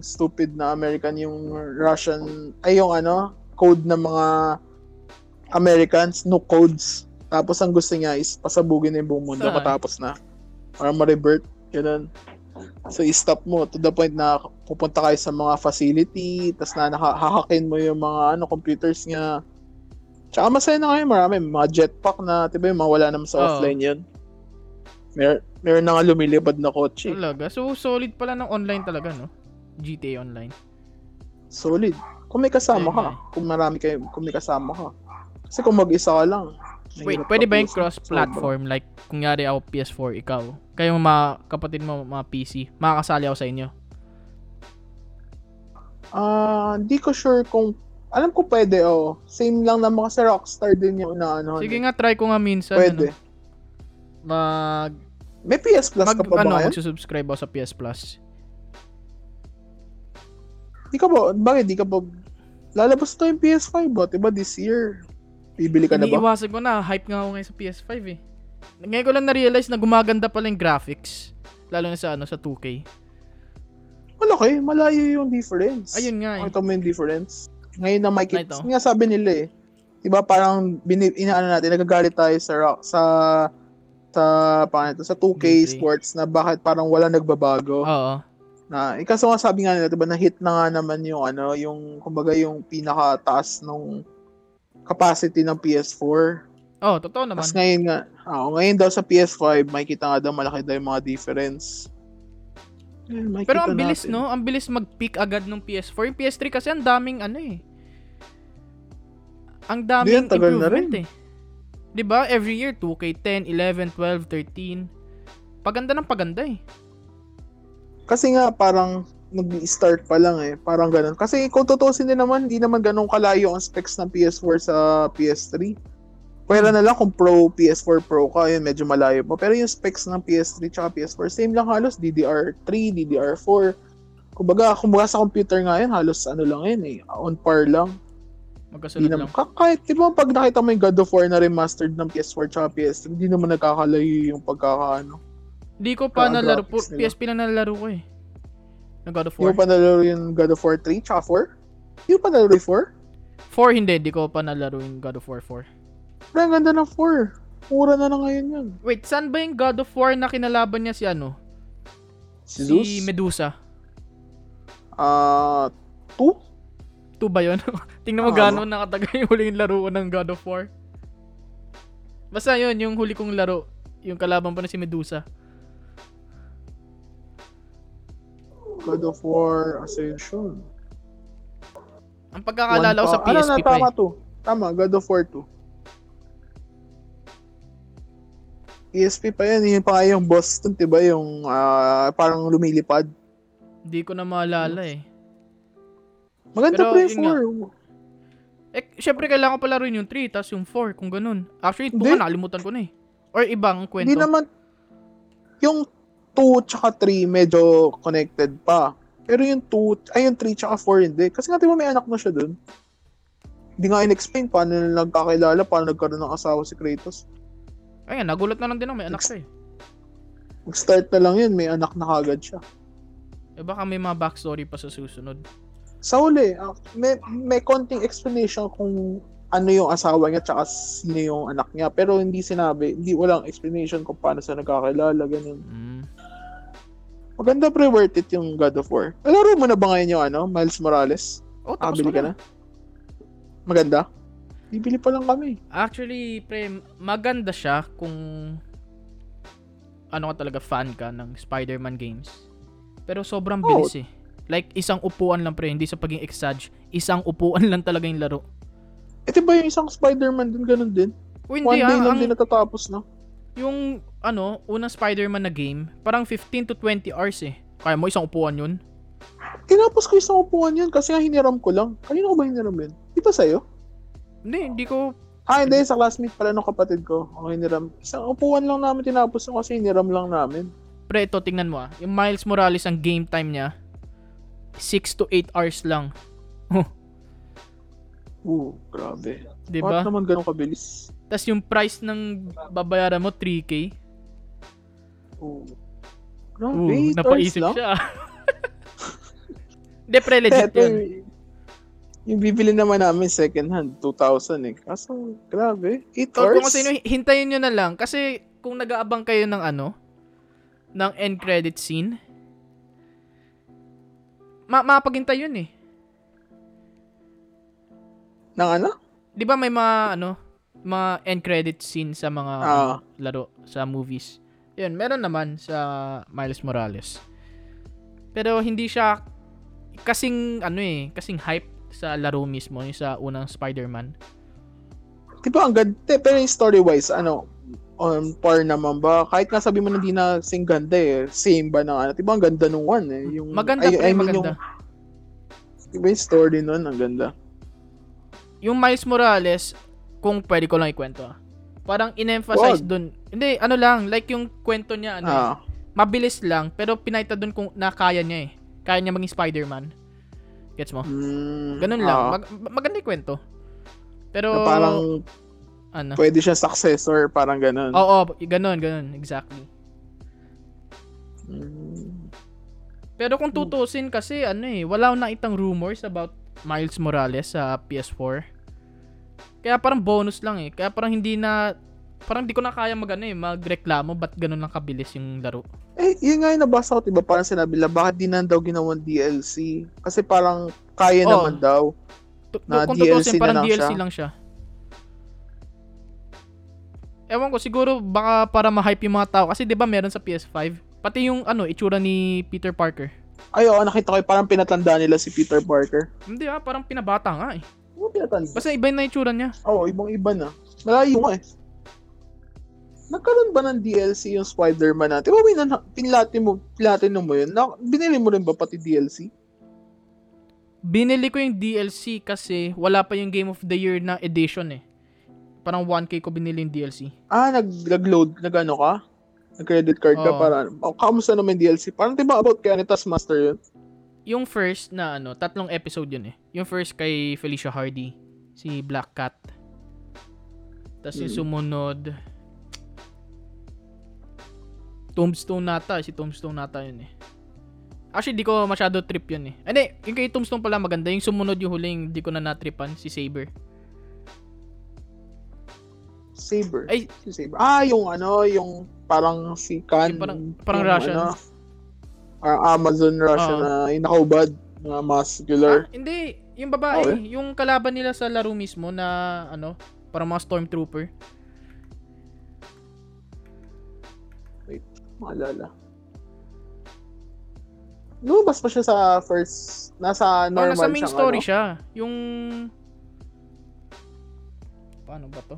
stupid na American yung Russian ay yung ano, code ng mga Americans, no codes. Tapos ang gusto niya is pasabugin na yung buong mundo Saan? matapos na. Para ma-revert, ganun. So i-stop mo to the point na pupunta kayo sa mga facility, tas na nakahahakin mo yung mga ano computers niya. Tsaka masaya na kayo, marami mga jetpack na, 'di ba, yung mga wala naman sa Oo. offline 'yun. Mer meron na nga lumilipad na kotse. Talaga. So, solid pala ng online talaga, no? GTA Online. Solid. Kung may kasama ka, kung marami kayo, kung may kasama ka. Kasi kung mag-isa ka lang, Wait, pwede ba yung cross-platform? Like, kunyari ako PS4, ikaw. Kayo mga kapatid mo, mga PC. Makakasali ako sa inyo. Ah, hindi ko sure kung alam ko pwede oh. Same lang naman kasi Rockstar din yung inaano. Sige nga, try ko nga minsan. Pwede. Ano, mag, May PS Plus mag, ka pa ano, ba ngayon? magsusubscribe ako sa PS Plus. Di ka ba, bakit di ka ba, lalabas to yung PS5 ba? Diba this year? Bibili ka na ba? Iniiwasan ko na, hype nga ako ngayon sa PS5 eh. Ngayon ko lang na-realize na gumaganda pala yung graphics. Lalo na sa ano, sa 2K. Malaki, malayo yung difference. Ayun nga eh. Makita mo yung difference. Ngayon na may Ito. Nga sabi nila eh. Diba parang bini, inaano natin, nagagalit tayo sa rock, sa sa paano ito, sa 2K Gameplay. sports na bakit parang wala nagbabago. Oo. Na, eh, kaso nga sabi nga nila, diba, na-hit na nga naman yung ano, yung, kumbaga yung pinakataas nung capacity ng PS4. Oh, totoo naman. Tapos ngayon nga, oh, ngayon daw sa PS5, makikita nga daw malaki daw yung mga difference. Makikita Pero ang bilis, natin. no? Ang bilis mag-peak agad ng PS4. Yung PS3 kasi ang daming ano eh. Ang daming Di, tagal na improvement eh. 'Di ba? Every year 2K 10, 11, 12, 13. Paganda ng paganda eh. Kasi nga parang nag-start pa lang eh. Parang ganun. Kasi kung tutusin din naman, hindi naman ganun kalayo ang specs ng PS4 sa PS3. Pwera na lang kung Pro, PS4 Pro ka, yun medyo malayo pa. Pero yung specs ng PS3 tsaka PS4, same lang halos. DDR3, DDR4. Kumbaga, kumbaga sa computer nga yun, halos ano lang yun eh. On par lang. Magkasunod lang. naman, ka- kahit, di ba pag nakita mo yung God of War na remastered ng PS4 tsaka PS3, hindi naman nagkakalayo yung pagkakaano. Hindi ko pa nalaro. nila. PSP na nalaro ko eh. Ng God of Hindi mo War. pa nalaro yung God of War 3 tsaka 4? Hindi mo pa nalaro yung 4? 4 hindi. Hindi ko pa nalaro yung God of War 4. Pre, ang ganda ng 4. Mura na na ngayon yun. Wait, saan ba yung God of War na kinalaban niya si ano? Si Si Zeus? Medusa. Ah, 2? 2 ba yun? Tingnan mo Ah, gaano nakatagal yung huling laro ko ng God of War. Basta yun, yung huli kong laro. Yung kalaban pa na si Medusa. God of War Ascension. Ang pagkakaalala ko sa pa- ano PSP na, pa tama eh. to. Tama, God of War 2. PSP pa yan, yun pa nga yung boss dun, diba? Yung ah, parang lumilipad. Hindi ko na maalala eh. Maganda Pero, pre, yun nga. 4. Eh, syempre kailangan ko pala rin yung 3, tapos yung 4, kung ganun. Actually, 2 Hindi. nga, nakalimutan ko na eh. Or ibang kwento. Hindi naman, yung 2 tsaka 3 medyo connected pa. Pero yung 2, ay yung 3 tsaka 4 hindi. Kasi nga di ba may anak na siya dun? Hindi nga in-explain paano nila nagkakilala, paano nagkaroon ng asawa si Kratos. Ayun, nagulat na lang din ako, may anak siya eh. Mag-start na lang yun, may anak na kagad siya. Eh baka may mga backstory pa sa susunod. Sa huli, ah, may, may konting explanation kung ano yung asawa niya tsaka sino yung anak niya. Pero hindi sinabi, hindi walang explanation kung paano siya nagkakilala, ganun. Mm. Maganda pre, worth it yung God of War. Nalaro mo na ba ngayon yung ano, Miles Morales? Oh, tapos Nakabili ko ka na? Maganda? Bibili pa lang kami. Actually, pre, maganda siya kung ano ka talaga fan ka ng Spider-Man games. Pero sobrang Oh. bilis eh. Like, isang upuan lang pre, hindi sa paging exage. Isang upuan lang talaga yung laro. Di ba yung isang Spider-Man din, ganun din? O One hindi day ah, lang ang, din natatapos, no? Yung ano, unang Spider-Man na game, parang 15 to 20 hours eh. Kaya mo isang upuan yun? Tinapos ko isang upuan yun kasi nga hiniram ko lang. Kanino ko ba hiniram yun? Di ba sa'yo? Hindi, hindi ko Ah, hindi. Sa classmate pala ng kapatid ko. Ako hiniram. Isang upuan lang namin tinapos yun kasi hiniram lang namin. Pre, ito, tingnan mo ah. Yung Miles Morales, ang game time niya, 6 to 8 hours lang. Oo, grabe. Di Bakit ba? naman ganun kabilis? Tapos yung price ng babayaran mo, 3K. Oo. Grabe, 8 hours napaisip lang? siya. Hindi, pre, legit Eto, yun. yung- Yung bibili naman namin second hand, 2,000 eh. Kaso, grabe. 8 So, hours? kung kasi yun, hintayin nyo na lang. Kasi, kung nag-aabang kayo ng ano, ng end credit scene, ma mapaghintay yun eh. Nang ano? Di ba may mga, ano, mga end credit scene sa mga Ah. laro, sa movies. Yun, meron naman sa Miles Morales. Pero hindi siya kasing, ano eh, kasing hype sa laro mismo, yung sa unang Spider-Man. Di ba ang ganda? Pero yung story-wise, ano, on par naman ba? Kahit nga sabi mo na hindi na sing ganda eh. Same ba na ano? Di ba ang ganda nung one eh? Yung, Maganda ay- pre, I mean, maganda. Yung, di ba yung story nun? Ang ganda. yung Miles Morales, kung pwede ko lang ikwento ah. Parang in-emphasize Wag. dun. Hindi, ano lang, like yung kwento niya, ano, Ah, mabilis lang, pero pinaita dun kung nakaya niya eh. Kaya niya maging Spider-Man. Gets mo? mm, Ganun lang. ah, Mag- maganda yung kwento. Pero, na parang ano? pwede siya successor, parang ganun. Oo, ganun, ganun. Exactly. Mm, Pero kung tutusin kasi, ano eh, wala akong nakitang rumors about Miles Morales sa PS4. Kaya parang bonus lang eh. Kaya parang hindi na, parang di ko na kaya mag, ano eh, magreklamo ba't ganun lang kabilis yung laro. Eh, yun nga yung nabasa ko, diba? Parang sinabi lang, bakit di na daw ginawang DLC? Kasi parang kaya Oh. naman daw. Na kung DLC tutusin, na parang lang DLC siya. lang siya. Ewan ko, siguro baka para ma-hype yung mga tao. Kasi di ba meron sa PS5? Pati yung ano, itsura ni Peter Parker. Ay, oo, nakita ko, parang pinatanda nila si Peter Parker. Hindi ah, parang pinabata nga eh. Ano pinatanda? Basta iba na yung itsura niya. Oo, ibang-iba na. Malayo nga eh. Nagkaroon ba ng DLC yung Spider-Man natin? Di ba winan- pinlatin mo, platinum mo yun? Na, binili mo rin ba pati DLC? Binili ko yung DLC kasi wala pa yung Game of the Year na edition eh. Parang 1k ko binili yung DLC. Ah, nag, nag-load, nag-ano ka? Nag-credit card ka para, oh, kamusta naman yung DLC? Parang di ba about kay Anitas Master yun? Yung first na ano, tatlong episode yun eh. Yung first kay Felicia Hardy, si Black Cat. Tapos yung Hmm. sumunod, Tombstone nata, si Tombstone nata yun eh. Actually, di ko masyado trip yun eh. Hindi, yung kay Tombstone pala maganda. Yung sumunod yung huling, di ko na natripan, si Saber. Saber. Ay, Si Saber. Ah, yung ano, yung parang si Kan. Yung parang- parang yung Russian. Ano, parang Amazon Russian Oo. na yung nakaubad, na muscular. Ah, hindi, yung babae, Okay. yung kalaban nila sa laro mismo na ano, parang mga stormtrooper. Maalala. Lumabas pa siya sa first, nasa Oh, normal nasa main siyang story ano. siya. Yung Paano ba to?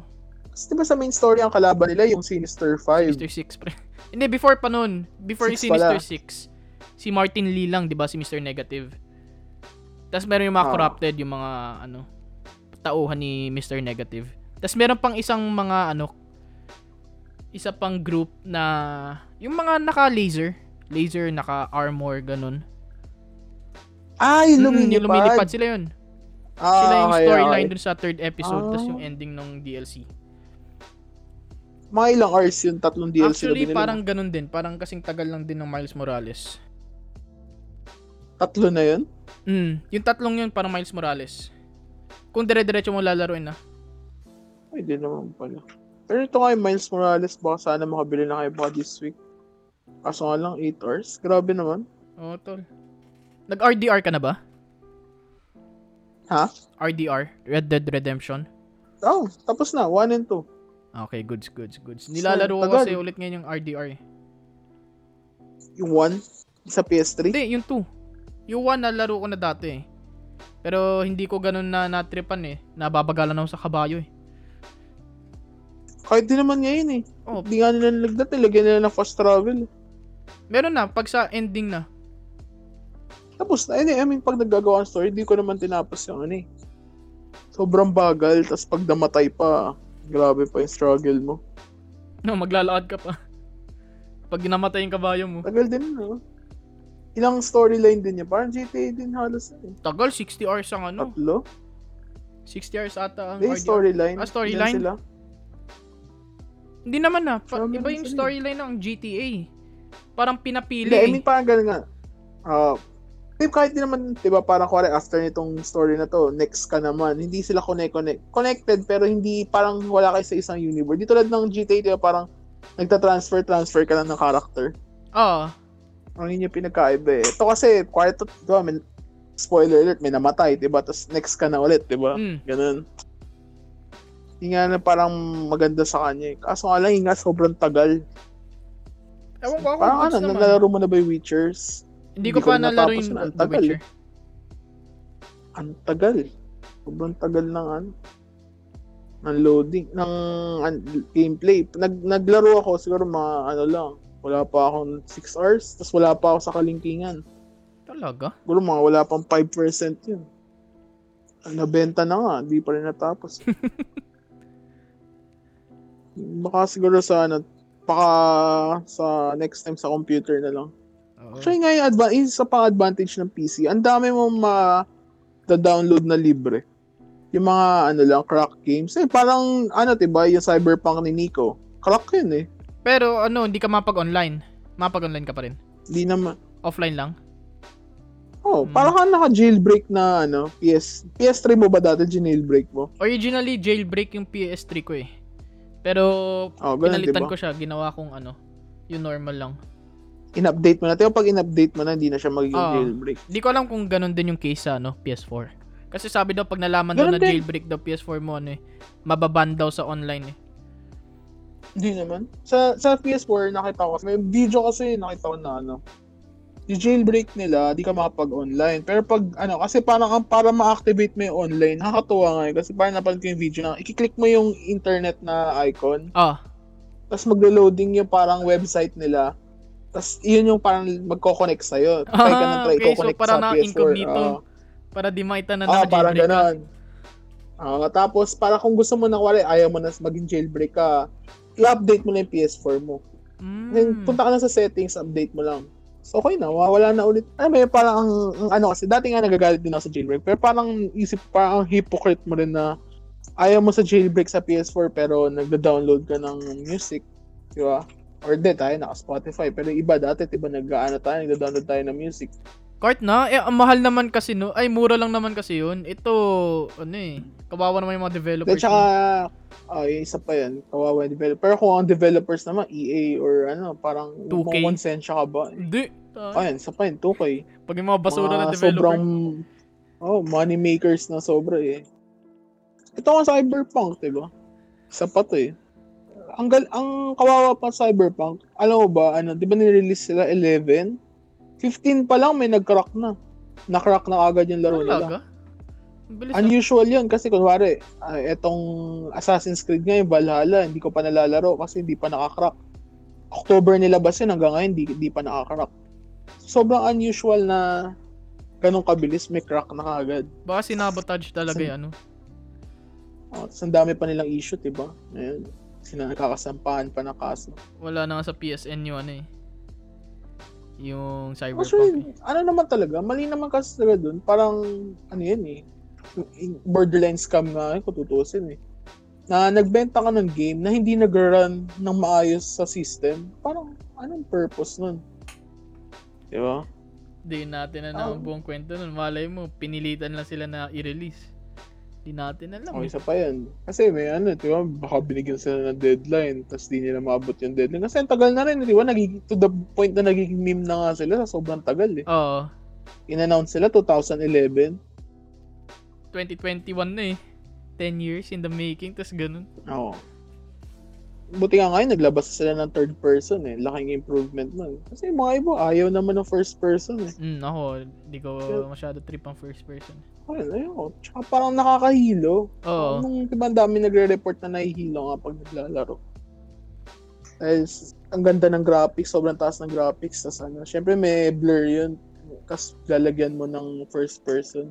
Kasi diba sa main story ang kalaban nila yung Sinister 5. Sinister 6 pre. Hindi before pa noon. Before Six pala. Sinister 6. Si Martin Lee lang, 'di ba, si Mr. Negative. Tapos meron yung mga Ah. corrupted, yung mga ano tauhan ni Mr. Negative. Tapos meron pang isang mga ano isa pang group na yung mga naka-laser, laser, naka-armor ganun. Ah, yung Mm, lumilipad. yung lumilipad sila yun. Ah, Sila yung okay, storyline okay. dun sa third episode, Ah. tapos yung ending ng DLC. Mga ilang hours yung tatlong DLC Actually, na binili parang ganun din. Parang kasing tagal lang din ng Miles Morales. Tatlo na yun? Mm, yung tatlong yun parang Miles Morales. Kung dire-diretso mo lalaruin na. Ay, di naman pala. Pero ito nga yung Miles Morales, baka sana makabili na kayo baka this week. Kaso nga lang, 8 hours. Grabe naman. Oo, tol. Nag-RDR ka na ba? Ha? RDR, Red Dead Redemption. Oh, tapos na. 1 and 2. Okay, goods, goods, goods. Nilalaro ko kasi ulit ngayon yung RDR eh. Yung 1 sa PS3. Hindi, yung 2. Yung 1 nalaro ko na dati eh. Pero hindi ko ganun na natripan eh. Nababagalan ako sa kabayo eh. Kahit di naman ngayon eh. Oh, Hindi nga nila nilagdat eh. Lagyan nila ng fast travel. meron na pag sa ending na. Tapos na. I mean, pag naggagawa ng story, di ko naman tinapos yung ano eh. Sobrang bagal. Tapos pag namatay pa, grabe pa yung struggle mo. No, maglalakad ka pa. Pag namatay yung kabayo mo. Tagal din no? Ilang storyline din niya. Parang GTA din halos eh. Tagal, 60 hours ang ano. Tatlo? 60 hours ata ang May storyline. Ah, storyline? Sila? Hindi naman na. Pa- Sabi iba yung eh. storyline ng GTA. Parang pinapili. Hindi, I eh. mean, parang gano'n nga. Ah, uh, kahit di naman, di ba, parang kuwari after nitong story na to, next ka naman, hindi sila connect-connect. Connected, pero hindi, parang wala kayo sa isang universe. Di tulad ng GTA, di ba, parang nagta-transfer, transfer ka lang ng character. Oo. Ang yun yung pinagkaiba eh. Ito kasi, kuwari to, di ba, may, spoiler alert, may namatay, di ba? Tapos next ka na ulit, di ba? Mm. Ganun. Yung nga na parang maganda sa kanya eh. Kaso nga lang, yung nga sobrang tagal. Ewan ko ako. Parang ano, naman. nalaro mo na ba yung Witchers? Hindi ko hindi ko pa na nalaro yung na, ang tagal Witcher. Ang tagal. Sobrang tagal ng ano ng loading ng an- gameplay. Nag naglaro ako siguro mga ano lang. Wala pa akong 6 hours, tapos wala pa ako sa kalingkingan. Talaga? Siguro mga wala pang 5% yun. Nabenta na nga, di pa rin natapos. Baka siguro sa ano, baka sa next time sa computer na lang. Oo. Actually nga yung adva- isa pang advantage ng PC, ang dami mong ma-download na libre. Yung mga ano lang, crack games. Eh, parang ano, diba, yung Cyberpunk ni Nico. Crack yun eh. Pero ano, hindi ka mapag-online. Mapag-online ka pa rin. Hindi naman. Offline lang. Oh, Hmm. parang ka naka-jailbreak na ano, PS. PS3 mo ba dati jailbreak mo? Originally, jailbreak yung PS3 ko eh. Pero, Oh, ganun, pinalitan diba? ko siya. Ginawa kong ano, yung normal lang. In-update mo na. Pero pag in-update mo na, hindi na siya magiging Ah. jailbreak. Di ko alam kung ganun din yung case sa ano, PS4. Kasi sabi daw pag nalaman daw na din. jailbreak daw PS4 mo ano eh, mababan daw sa online eh. Hindi naman. Sa sa PS4, nakita ko. May video kasi nakita ko na ano. Yung jailbreak nila, di ka makapag-online. Pero pag, ano, kasi parang ang- para ma-activate mo yung online, nakakatuwa nga eh. Kasi parang napanood ko yung video na, ikiklik mo yung internet na icon, Ah, tapos maglo-loading yung parang website nila. Tapos, yun yung parang magko-connect sa'yo. Try ka na Ah, try okay. So, ko-connect parang sa PS4. naka-incognito. Oo. para di makita na Ah, parang naka-jailbreak ganon. Ah, tapos, para kung gusto mo na, wala, ayaw mo na maging jailbreak ka, i-update mo na yung PS4 mo. Mm. Then, punta ka na sa settings, update mo lang. So, okay na, wala na ulit. Ano ba parang, ang, ang ano kasi, dati nga nagagalit din ako sa jailbreak, pero parang isip, parang ang hypocrite mo rin na ayaw mo sa jailbreak sa PS4, pero nagda-download ka ng music. Di ba? Or di, tayo naka-Spotify. Pero iba dati, diba, nag-ano tayo, nagda-download tayo ng music. Kahit na, eh, ang mahal naman kasi no. Ay, mura lang naman kasi yun. Ito, ano eh, kawawa naman yung mga developers. tsaka, no? oh, yung isa pa yan, kawawa yung developer. Pero kung ang developers naman, EA or ano, parang 2K. mga konsensya ka ba? Hindi. Oh, yan, isa pa yun, 2K. Pag yung mga basura na Mga developer. Sobrang, oh, money makers na sobra eh. Ito nga Cyberpunk, di ba? Isa pa to eh. Ang, gal ang kawawa pa Cyberpunk, alam mo ba, ano, di ba nirelease sila 11? 15 pa lang may nag-crack na. Na-crack na agad yung laro nila. Talaga? Ang bilis ah. Unusual yun kasi kunwari, ah, etong Assassin's Creed ngayon, Valhalla, hindi ko pa nalalaro kasi hindi pa nakakrack. October nilabas yun hanggang ngayon, hindi, hindi pa nakakrack. sobrang unusual na ganun kabilis, may crack na kagad. Baka sinabotage talaga Sa- yung ano. Oh, ang dami pa nilang issue, diba? Ngayon, sinakakasampahan pa ng kaso. Wala na nga sa PSN yung ano eh. Yung Cyberpunk. eh. Actually, ano naman talaga, mali naman kasi talaga dun. Parang, ano yan eh, borderline scam nga eh, kung tutusin eh. Na nagbenta ka ng game na hindi nag-run ng maayos sa system. Parang, anong purpose nun? Di ba? Di natin na ang Oh. buong kwento nun. Malay mo, pinilitan lang sila na i-release. Di natin alam. O, eh. isa pa yan. Kasi may ano, di ba, baka binigyan sila ng deadline, tapos di nila maabot yung deadline. Kasi ang tagal na rin, di ba, nagiging, to the point na nagiging meme na nga sila sa sobrang tagal eh. Oo. In-announce sila 2011. 2021 na eh. 10 years in the making, tas ganun. Oo. Buti nga ngayon, naglabas sila ng third person eh. Laking improvement nun. Kasi yung mga iba, ayaw naman ng first person eh. Mm, ako, di ko Yeah. masyado trip ang first person. Ayun, ayun. Tsaka parang nakakahilo. Oo. Nung diba, ang dami nagre-report na nahihilo nga pag naglalaro. Dahil ang ganda ng graphics, sobrang taas ng graphics. Tapos ano, syempre may blur yun. Kasi lalagyan mo ng first person.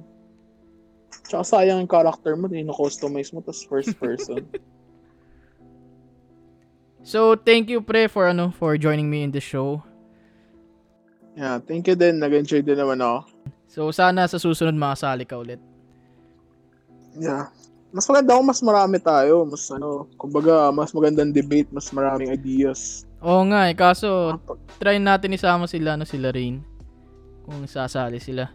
Tsaka sayang yung character mo, customize mo, tapos first person. So, thank you pre for ano for joining me in the show. yeah, thank you din. Nag-enjoy din naman ako. So, sana sa susunod makasali ka ulit. Yeah. Mas maganda kung mas marami tayo. Mas ano, kumbaga, mas magandang debate, mas maraming ideas. Oo nga eh, kaso try natin isama sila no sila Rain. Kung sasali sila.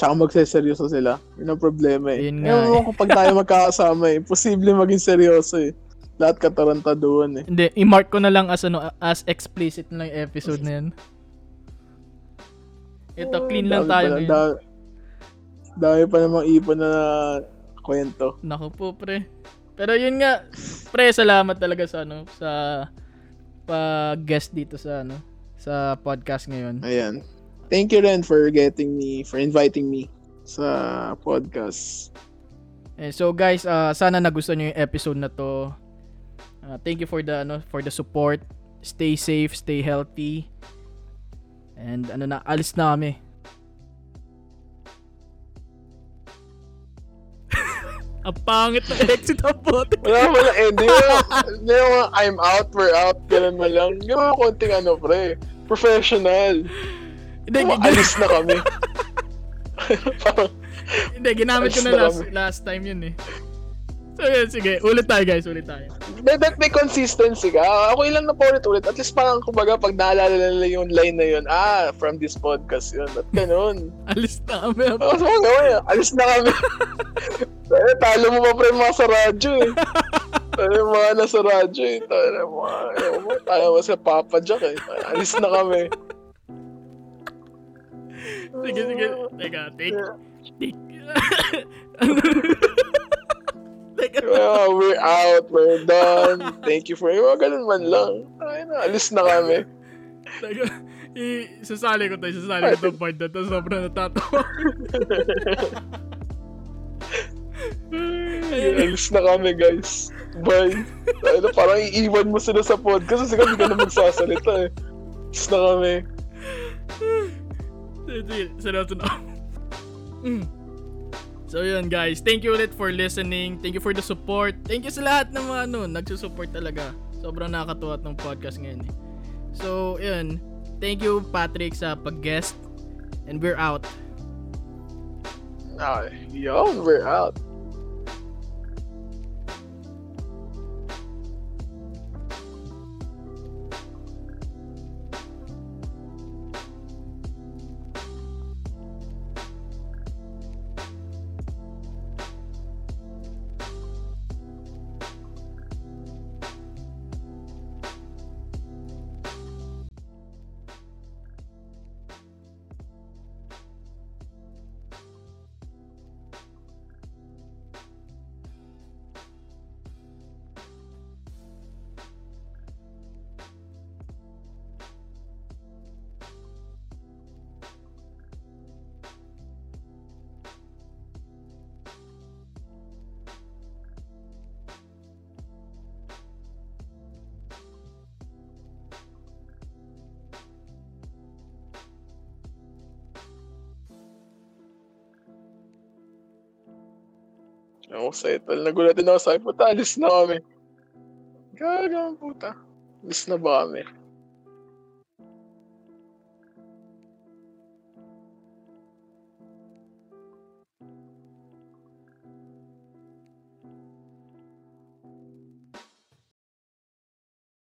Tsaka magseseryoso sila. Yun ang problema eh. Yun nga Ewan mo kung pag tayo magkakasama eh. Posible maging seryoso eh. Lahat katarantaduhan eh. Hindi, i-mark ko na lang as ano as explicit na lang yung episode na yan. Ito, clean lang Dami tayo pa- ngayon. Dami, dami pa namang ipon na kwento. Naku po, pre. Pero yun nga, pre, salamat talaga sa ano, sa pag-guest dito sa ano, sa podcast ngayon. Ayan. Thank you rin for getting me, for inviting me sa podcast. Eh, so guys, ah, sana nagustuhan niyo yung episode na to. Ah, thank you for the ano, for the support. Stay safe, stay healthy. And ano na, alis na kami. Ang pangit na exit ang bote. Wala mo na ending. Hindi yung mga I'm out, we're out, ganun mo lang. Mo konting ano, pre. Professional. Hindi, alis na kami. Parang, hindi, ginamit ko alis na na last, kami. last time yun eh. So yun, sige. Ulit tayo guys, ulit tayo. may, may, may consistency ka. Ako ilang na paulit-ulit. At least parang, kumbaga, pag naalala nila yung line na yun, ah, from this podcast yun. At ganun. Alis na kami. Tapos mga gawin, alis na kami. eh, talo mo pa pre mga sa radyo eh. Tayo yung mga nasa radyo eh. Tayo na mga, tayo mo sa Papa Jack eh. Alis na kami. Sige, sige. Teka, take. Take. Teka. Yeah, we're out, we're done. Thank you for, mga ganun man lang. Ay na, alis na kami. Teka. I- sasali ko to, sasali ko to part na to. Sobrang natatawa. alis na kami guys. Bye. Tayo na, parang iiwan mo sila sa podcast kasi kami ka na magsasalita eh. Alis na kami. Sige. Seryoso na. Mm. So yun guys, thank you ulit for listening. Thank you for the support. Thank you sa lahat ng mga ano, nagsusupport talaga. Sobrang nakakatuwa ng podcast ngayon eh. So yun, thank you Patrick sa pag-guest. And we're out. Ah, yo, we're out. Settle. Nagulat din ako sa puta, alis na kami. Gagang puta. Alis na ba kami?